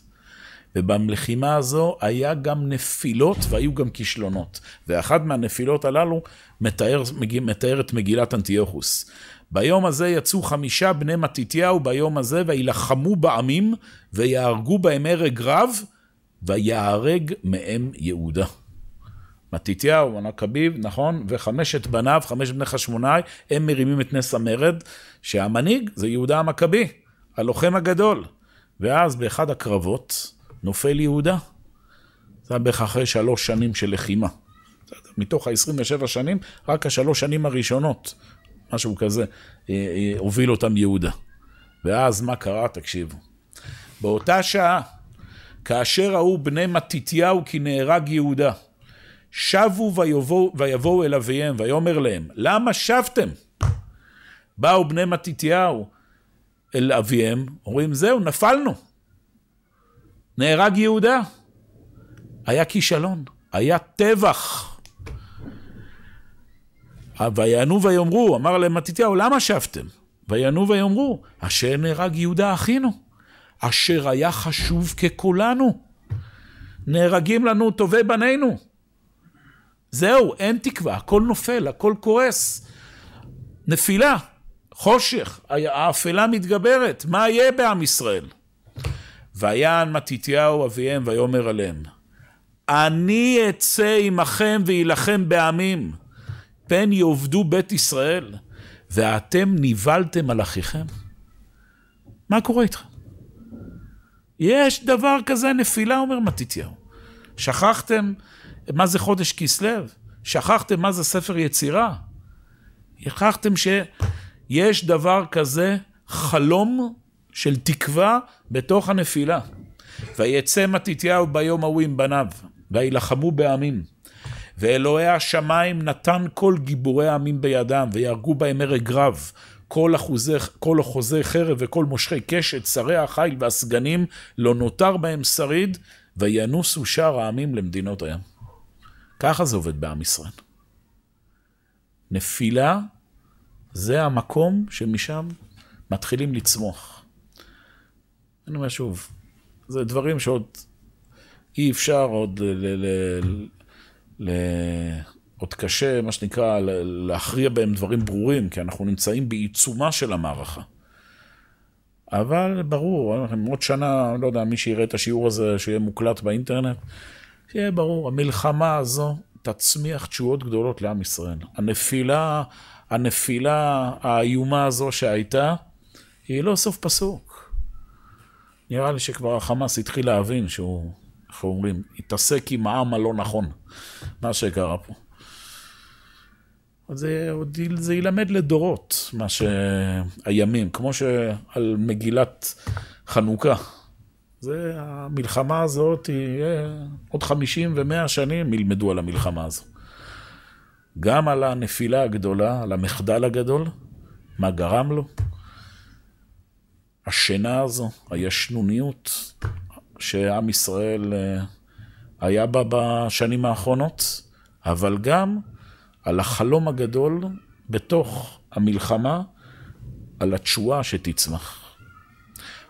ובלחימה הזו היה גם נפילות והיו גם כישלונות. ואחת מהנפילות הללו מתאר, מתאר את מגילת אנטיוכוס. ביום הזה יצאו חמישה בני מתתיהו ביום הזה וילחמו בעמים ויהרגו בהם הרג רב ויהרג מהם יהודה. מתתיהו, הנקביב, נכון, וחמשת בניו, חמש בני חשמונאי, הם מרימים את נס המרד, שהמנהיג זה יהודה המכבי, הלוחם הגדול. ואז באחד הקרבות, נופל יהודה. זה היה בערך אחרי שלוש שנים של לחימה. מתוך ה-27 שנים, רק השלוש שנים הראשונות, משהו כזה, אה, אה, הוביל אותם יהודה. ואז מה קרה? תקשיבו. באותה שעה, כאשר ראו בני מתתיהו כי נהרג יהודה, שבו ויבואו, ויבואו אל אביהם, ויאמר להם, למה שבתם? באו בני מתתיהו אל אביהם, אומרים, זהו, נפלנו. נהרג יהודה. היה כישלון, היה טבח. ויענו ויאמרו, אמר להם מתתיהו, למה שבתם? ויענו ויאמרו, אשר נהרג יהודה אחינו, אשר היה חשוב ככולנו. נהרגים לנו טובי בנינו. זהו, אין תקווה, הכל נופל, הכל קורס. נפילה, חושך, האפלה מתגברת, מה יהיה בעם ישראל? ויען מתתיהו אביהם ויאמר עליהם, אני אצא עמכם ואילחם בעמים, פן יאבדו בית ישראל, ואתם נבהלתם על אחיכם? מה קורה איתכם? יש דבר כזה נפילה, אומר מתתיהו. שכחתם מה זה חודש כסלו? שכחתם מה זה ספר יצירה? שכחתם שיש דבר כזה חלום של תקווה בתוך הנפילה. ויצא מתתיהו ביום ההוא עם בניו, וילחמו בעמים. ואלוהי השמיים נתן כל גיבורי העמים בידם, ויהרגו בהם הרג רב. כל אחוזי, כל אחוזי חרב וכל מושכי קשת, שרי החיל והסגנים, לא נותר בהם שריד, וינוסו שאר העמים למדינות הים. ככה זה עובד בעם ישראל. נפילה זה המקום שמשם מתחילים לצמוח. אני אומר שוב, זה דברים שעוד אי אפשר עוד ל... ל, ל, ל עוד קשה, מה שנקרא, להכריע בהם דברים ברורים, כי אנחנו נמצאים בעיצומה של המערכה. אבל ברור, עוד שנה, לא יודע, מי שיראה את השיעור הזה, שיהיה מוקלט באינטרנט, שיהיה ברור, המלחמה הזו תצמיח תשואות גדולות לעם ישראל. הנפילה, הנפילה האיומה הזו שהייתה, היא לא סוף פסוק. נראה לי שכבר החמאס התחיל להבין שהוא, איך אומרים, התעסק עם העם הלא נכון, מה שקרה פה. זה, זה ילמד לדורות, מה שהימים, כמו שעל מגילת חנוכה. זה, המלחמה הזאת, היא, עוד 50 ו-100 שנים ילמדו על המלחמה הזו. גם על הנפילה הגדולה, על המחדל הגדול, מה גרם לו, השינה הזו, הישנוניות שעם ישראל אה, היה בה בשנים האחרונות, אבל גם על החלום הגדול בתוך המלחמה, על התשואה שתצמח.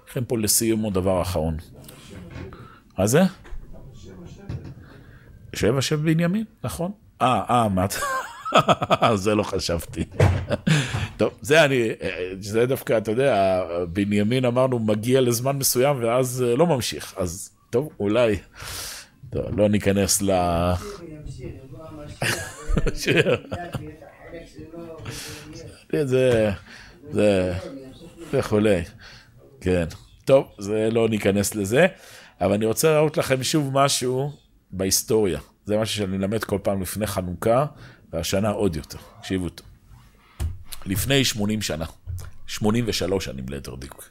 לכן פה לסיום עוד דבר אחרון. מה זה? שבע שבע בנימין, נכון. אה, אה, מה אתה... זה לא חשבתי. טוב, זה אני, זה דווקא, אתה יודע, בנימין אמרנו מגיע לזמן מסוים ואז אה, לא ממשיך. אז טוב, אולי, טוב, לא ניכנס ל... זה, זה וכולי, כן. טוב, זה לא ניכנס לזה, אבל אני רוצה להראות לכם שוב משהו בהיסטוריה. זה משהו שאני אלמד כל פעם לפני חנוכה, והשנה עוד יותר. תקשיבו טוב. לפני 80 שנה, 83 שנים ליתר דיוק,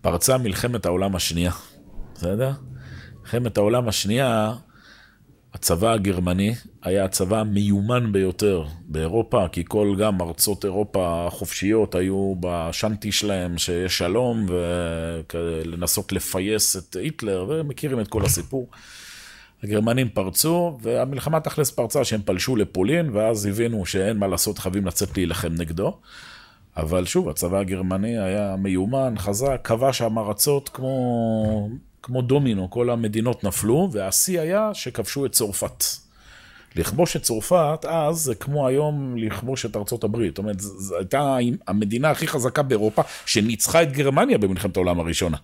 פרצה מלחמת העולם השנייה, בסדר? מלחמת העולם השנייה, הצבא הגרמני היה הצבא המיומן ביותר באירופה, כי כל גם ארצות אירופה החופשיות היו בשנטי שלהם שיש שלום, ולנסות לפייס את היטלר, ומכירים את כל הסיפור. הגרמנים פרצו, והמלחמה תכלס פרצה שהם פלשו לפולין, ואז הבינו שאין מה לעשות, חייבים לצאת להילחם נגדו. אבל שוב, הצבא הגרמני היה מיומן, חזק, כבש שם ארצות כמו כמו דומינו, כל המדינות נפלו, והשיא היה שכבשו את צרפת. לכבוש את צרפת אז זה כמו היום לכבוש את ארצות הברית. זאת אומרת, זו הייתה המדינה הכי חזקה באירופה שניצחה את גרמניה במלחמת העולם הראשונה.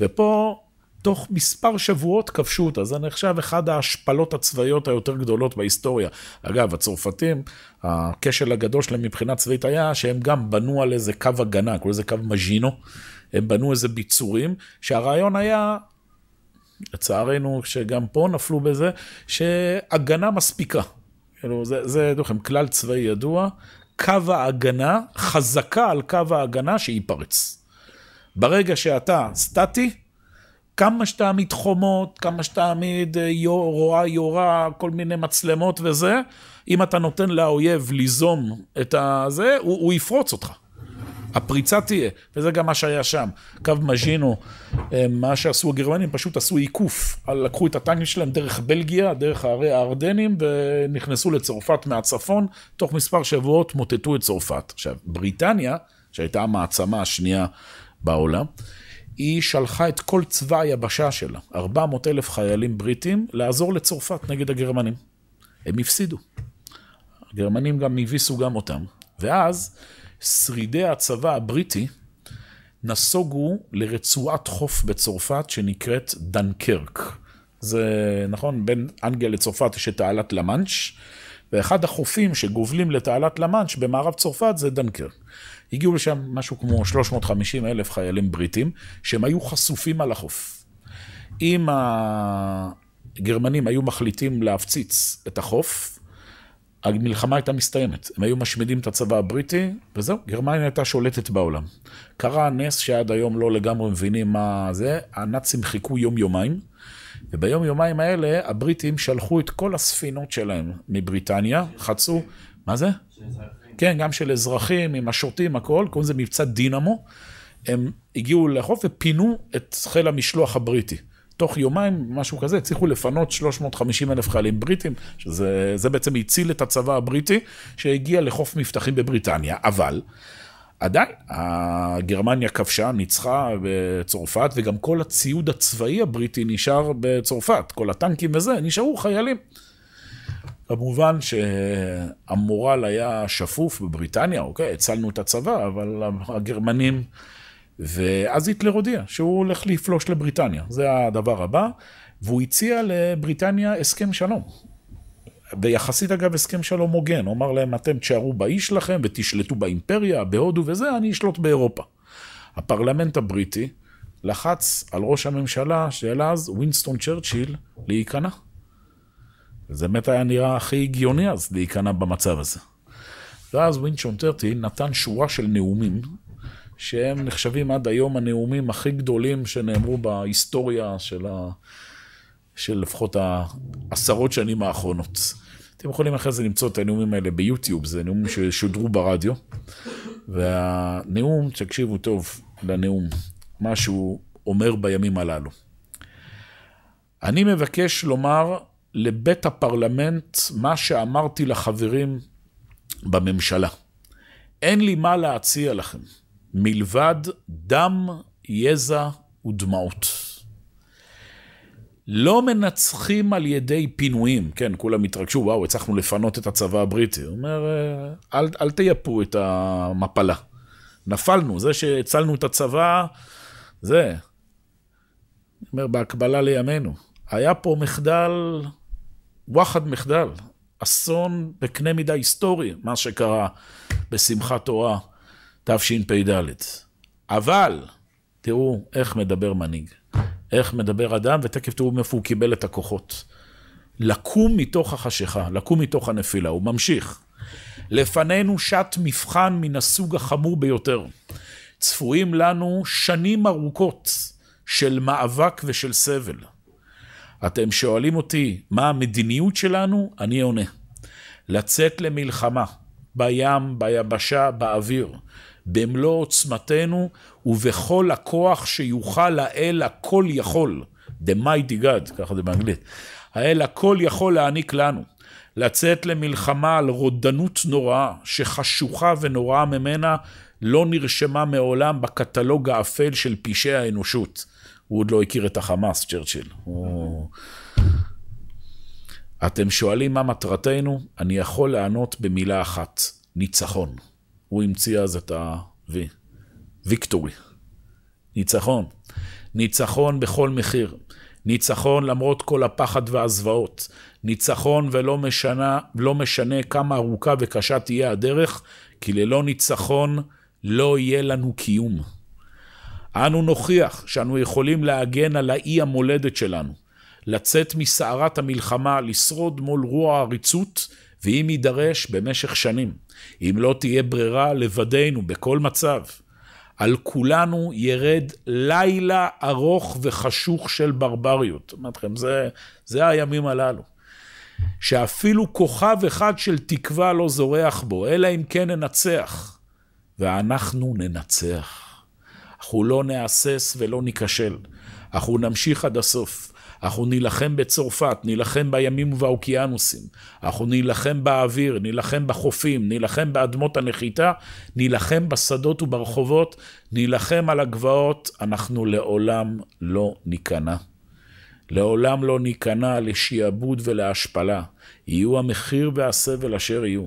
ופה, תוך מספר שבועות כבשו אותה. זה נחשב אחד ההשפלות הצבאיות היותר גדולות בהיסטוריה. אגב, הצרפתים, הכשל הגדול שלהם מבחינה צבאית היה שהם גם בנו על איזה קו הגנה, קוראים לזה קו מז'ינו. הם בנו איזה ביצורים, שהרעיון היה, לצערנו, שגם פה נפלו בזה, שהגנה מספיקה. כאילו, זה, זה לכם, כלל צבאי ידוע, קו ההגנה, חזקה על קו ההגנה שייפרץ. ברגע שאתה סטטי, כמה שתעמיד חומות, כמה שתעמיד אה, רואה יורה, כל מיני מצלמות וזה, אם אתה נותן לאויב ליזום את הזה, הוא, הוא יפרוץ אותך. הפריצה תהיה, וזה גם מה שהיה שם. קו מז'ינו, אה, מה שעשו הגרמנים, פשוט עשו עיקוף. לקחו את הטנקים שלהם דרך בלגיה, דרך הערי הארדנים, ונכנסו לצרפת מהצפון, תוך מספר שבועות מוטטו את צרפת. עכשיו, בריטניה, שהייתה המעצמה השנייה בעולם, היא שלחה את כל צבא היבשה שלה, 400 אלף חיילים בריטים, לעזור לצרפת נגד הגרמנים. הם הפסידו. הגרמנים גם הביסו גם אותם. ואז שרידי הצבא הבריטי נסוגו לרצועת חוף בצרפת שנקראת דנקרק. זה נכון, בין אנגליה לצרפת יש את תעלת למאנץ', ואחד החופים שגובלים לתעלת למאנץ' במערב צרפת זה דנקרק. הגיעו לשם משהו כמו 350 אלף חיילים בריטים, שהם היו חשופים על החוף. אם הגרמנים היו מחליטים להפציץ את החוף, המלחמה הייתה מסתיימת. הם היו משמידים את הצבא הבריטי, וזהו, גרמניה הייתה שולטת בעולם. קרה נס שעד היום לא לגמרי מבינים מה זה, הנאצים חיכו יום-יומיים, וביום-יומיים האלה הבריטים שלחו את כל הספינות שלהם מבריטניה, חצו, מה זה? כן, גם של אזרחים, עם השוטים, הכל, קוראים לזה מבצע דינמו. הם הגיעו לחוף ופינו את חיל המשלוח הבריטי. תוך יומיים, משהו כזה, הצליחו לפנות 350 אלף חיילים בריטים, שזה בעצם הציל את הצבא הבריטי, שהגיע לחוף מבטחים בבריטניה. אבל, עדיין, גרמניה כבשה, ניצחה בצרפת, וגם כל הציוד הצבאי הבריטי נשאר בצרפת, כל הטנקים וזה, נשארו חיילים. כמובן שהמורל היה שפוף בבריטניה, אוקיי, הצלנו את הצבא, אבל הגרמנים... ואז היטלר הודיע שהוא הולך לפלוש לבריטניה, זה הדבר הבא, והוא הציע לבריטניה הסכם שלום. ויחסית אגב הסכם שלום הוגן, הוא אמר להם, אתם תשארו באי שלכם ותשלטו באימפריה, בהודו וזה, אני אשלוט באירופה. הפרלמנט הבריטי לחץ על ראש הממשלה של אז, ווינסטון צ'רצ'יל, להיכנע. זה באמת היה נראה הכי הגיוני אז, להיכנע במצב הזה. ואז ווינסטון צ'רצ'יל נתן שורה של נאומים, שהם נחשבים עד היום הנאומים הכי גדולים שנאמרו בהיסטוריה של, ה... של לפחות העשרות שנים האחרונות. אתם יכולים אחרי זה למצוא את הנאומים האלה ביוטיוב, זה נאומים ששודרו ברדיו. והנאום, תקשיבו טוב לנאום, מה שהוא אומר בימים הללו. אני מבקש לומר לבית הפרלמנט מה שאמרתי לחברים בממשלה. אין לי מה להציע לכם, מלבד דם, יזע ודמעות. לא מנצחים על ידי פינויים, כן, כולם התרגשו, וואו, הצלחנו לפנות את הצבא הבריטי. הוא אומר, אל, אל תייפו את המפלה. נפלנו, זה שהצלנו את הצבא, זה. אומר, בהקבלה לימינו. היה פה מחדל, וואחד מחדל, אסון בקנה מידה היסטורי, מה שקרה בשמחת תורה תשפ"ד. אבל, תראו איך מדבר מנהיג. איך מדבר אדם, ותכף תראו מאיפה הוא קיבל את הכוחות. לקום מתוך החשיכה, לקום מתוך הנפילה. הוא ממשיך. לפנינו שעת מבחן מן הסוג החמור ביותר. צפויים לנו שנים ארוכות של מאבק ושל סבל. אתם שואלים אותי מה המדיניות שלנו? אני עונה. לצאת למלחמה, בים, ביבשה, באוויר, במלוא עוצמתנו ובכל הכוח שיוכל האל הכל יכול, the mighty God, ככה זה באנגלית, האל הכל יכול להעניק לנו, לצאת למלחמה על רודנות נוראה, שחשוכה ונוראה ממנה לא נרשמה מעולם בקטלוג האפל של פשעי האנושות. הוא עוד לא הכיר את החמאס, צ'רצ'יל. הוא... אתם שואלים מה מטרתנו? אני יכול לענות במילה אחת, ניצחון. הוא המציא אז את ה-V, ויקטורי. ניצחון. ניצחון בכל מחיר. ניצחון למרות כל הפחד והזוועות. ניצחון ולא משנה, לא משנה כמה ארוכה וקשה תהיה הדרך, כי ללא ניצחון לא יהיה לנו קיום. אנו נוכיח שאנו יכולים להגן על האי המולדת שלנו, לצאת מסערת המלחמה, לשרוד מול רוע העריצות, ואם יידרש, במשך שנים. אם לא תהיה ברירה, לבדנו, בכל מצב. על כולנו ירד לילה ארוך וחשוך של ברבריות. אומרת לכם, זה, זה הימים הללו. שאפילו כוכב אחד של תקווה לא זורח בו, אלא אם כן ננצח. ואנחנו ננצח. אנחנו לא נהסס ולא ניכשל. אנחנו נמשיך עד הסוף. אנחנו נילחם בצרפת, נילחם בימים ובאוקיינוסים, אנחנו נילחם באוויר, נילחם בחופים, נילחם באדמות הנחיתה, נילחם בשדות וברחובות, נילחם על הגבעות, אנחנו לעולם לא ניכנע. לעולם לא ניכנע לשעבוד ולהשפלה. יהיו המחיר והסבל אשר יהיו.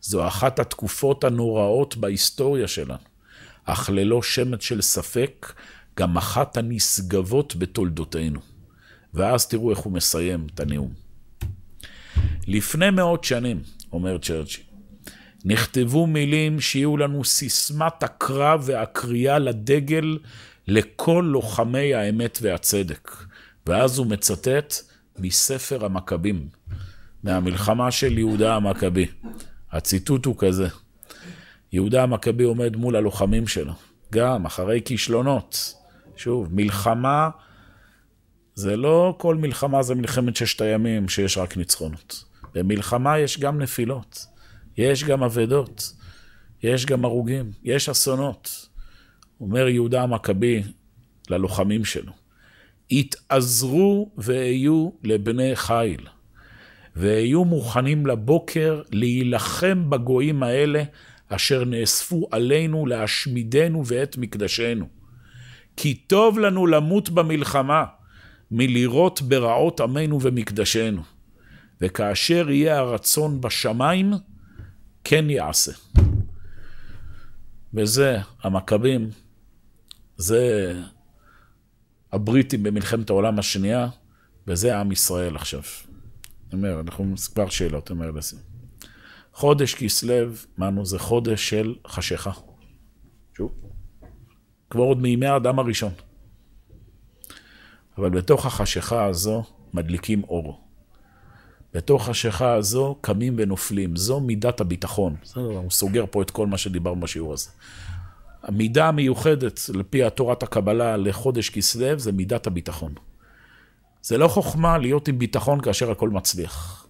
זו אחת התקופות הנוראות בהיסטוריה שלנו, אך ללא שמץ של ספק, גם אחת הנשגבות בתולדותינו. ואז תראו איך הוא מסיים את הנאום. לפני מאות שנים, אומר צ'רצ'י, נכתבו מילים שיהיו לנו סיסמת הקרב והקריאה לדגל לכל לוחמי האמת והצדק. ואז הוא מצטט מספר המכבים, מהמלחמה של יהודה המכבי. הציטוט הוא כזה, יהודה המכבי עומד מול הלוחמים שלו, גם אחרי כישלונות. שוב, מלחמה זה לא כל מלחמה זה מלחמת ששת הימים שיש רק ניצחונות. במלחמה יש גם נפילות, יש גם אבדות, יש גם הרוגים, יש אסונות. אומר יהודה המכבי ללוחמים שלו, התעזרו והיו לבני חיל, והיו מוכנים לבוקר להילחם בגויים האלה אשר נאספו עלינו להשמידנו ואת מקדשנו. כי טוב לנו למות במלחמה, מלירות ברעות עמנו ומקדשנו. וכאשר יהיה הרצון בשמיים, כן יעשה. וזה המכבים, זה הבריטים במלחמת העולם השנייה, וזה עם ישראל עכשיו. אומר, אנחנו כבר שאלות, אומר לסיום. חודש כסלו, אמרנו, זה חודש של חשיכה. שוב, כבר עוד מימי האדם הראשון. אבל בתוך החשיכה הזו מדליקים אור. בתוך החשיכה הזו קמים ונופלים. זו מידת הביטחון. בסדר, הוא סוגר פה את כל מה שדיברנו בשיעור הזה. המידה המיוחדת, לפי תורת הקבלה, לחודש כסלו, זה מידת הביטחון. זה לא חוכמה להיות עם ביטחון כאשר הכל מצליח.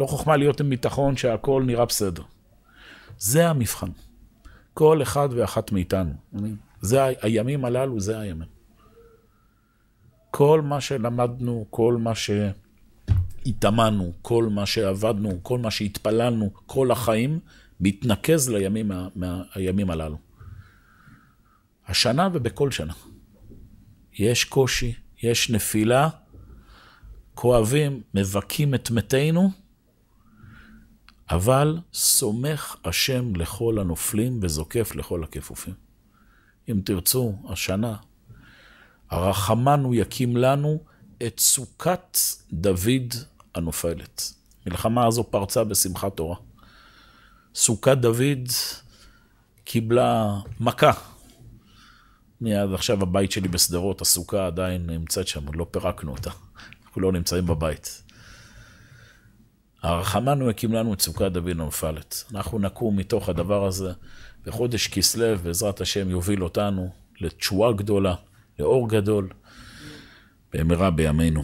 לא חוכמה להיות עם ביטחון שהכל נראה בסדר. זה המבחן. כל אחד ואחת מאיתנו. זה הימים הללו, זה הימים. כל מה שלמדנו, כל מה שהתאמנו, כל מה שעבדנו, כל מה שהתפללנו, כל החיים, מתנקז לימים מה, הימים הללו. השנה ובכל שנה. יש קושי, יש נפילה, כואבים, מבכים את מתינו, אבל סומך השם לכל הנופלים וזוקף לכל הכפופים. אם תרצו, השנה, הרחמנו יקים לנו את סוכת דוד הנופלת. מלחמה הזו פרצה בשמחת תורה. סוכת דוד קיבלה מכה. מיד עכשיו הבית שלי בשדרות, הסוכה עדיין נמצאת שם, לא פירקנו אותה. אנחנו לא נמצאים בבית. הרחמנו הקים לנו את סוכת דוד הנופלת. אנחנו נקום מתוך הדבר הזה, וחודש כסלו, בעזרת השם, יוביל אותנו לתשועה גדולה, לאור גדול, במהרה בימינו.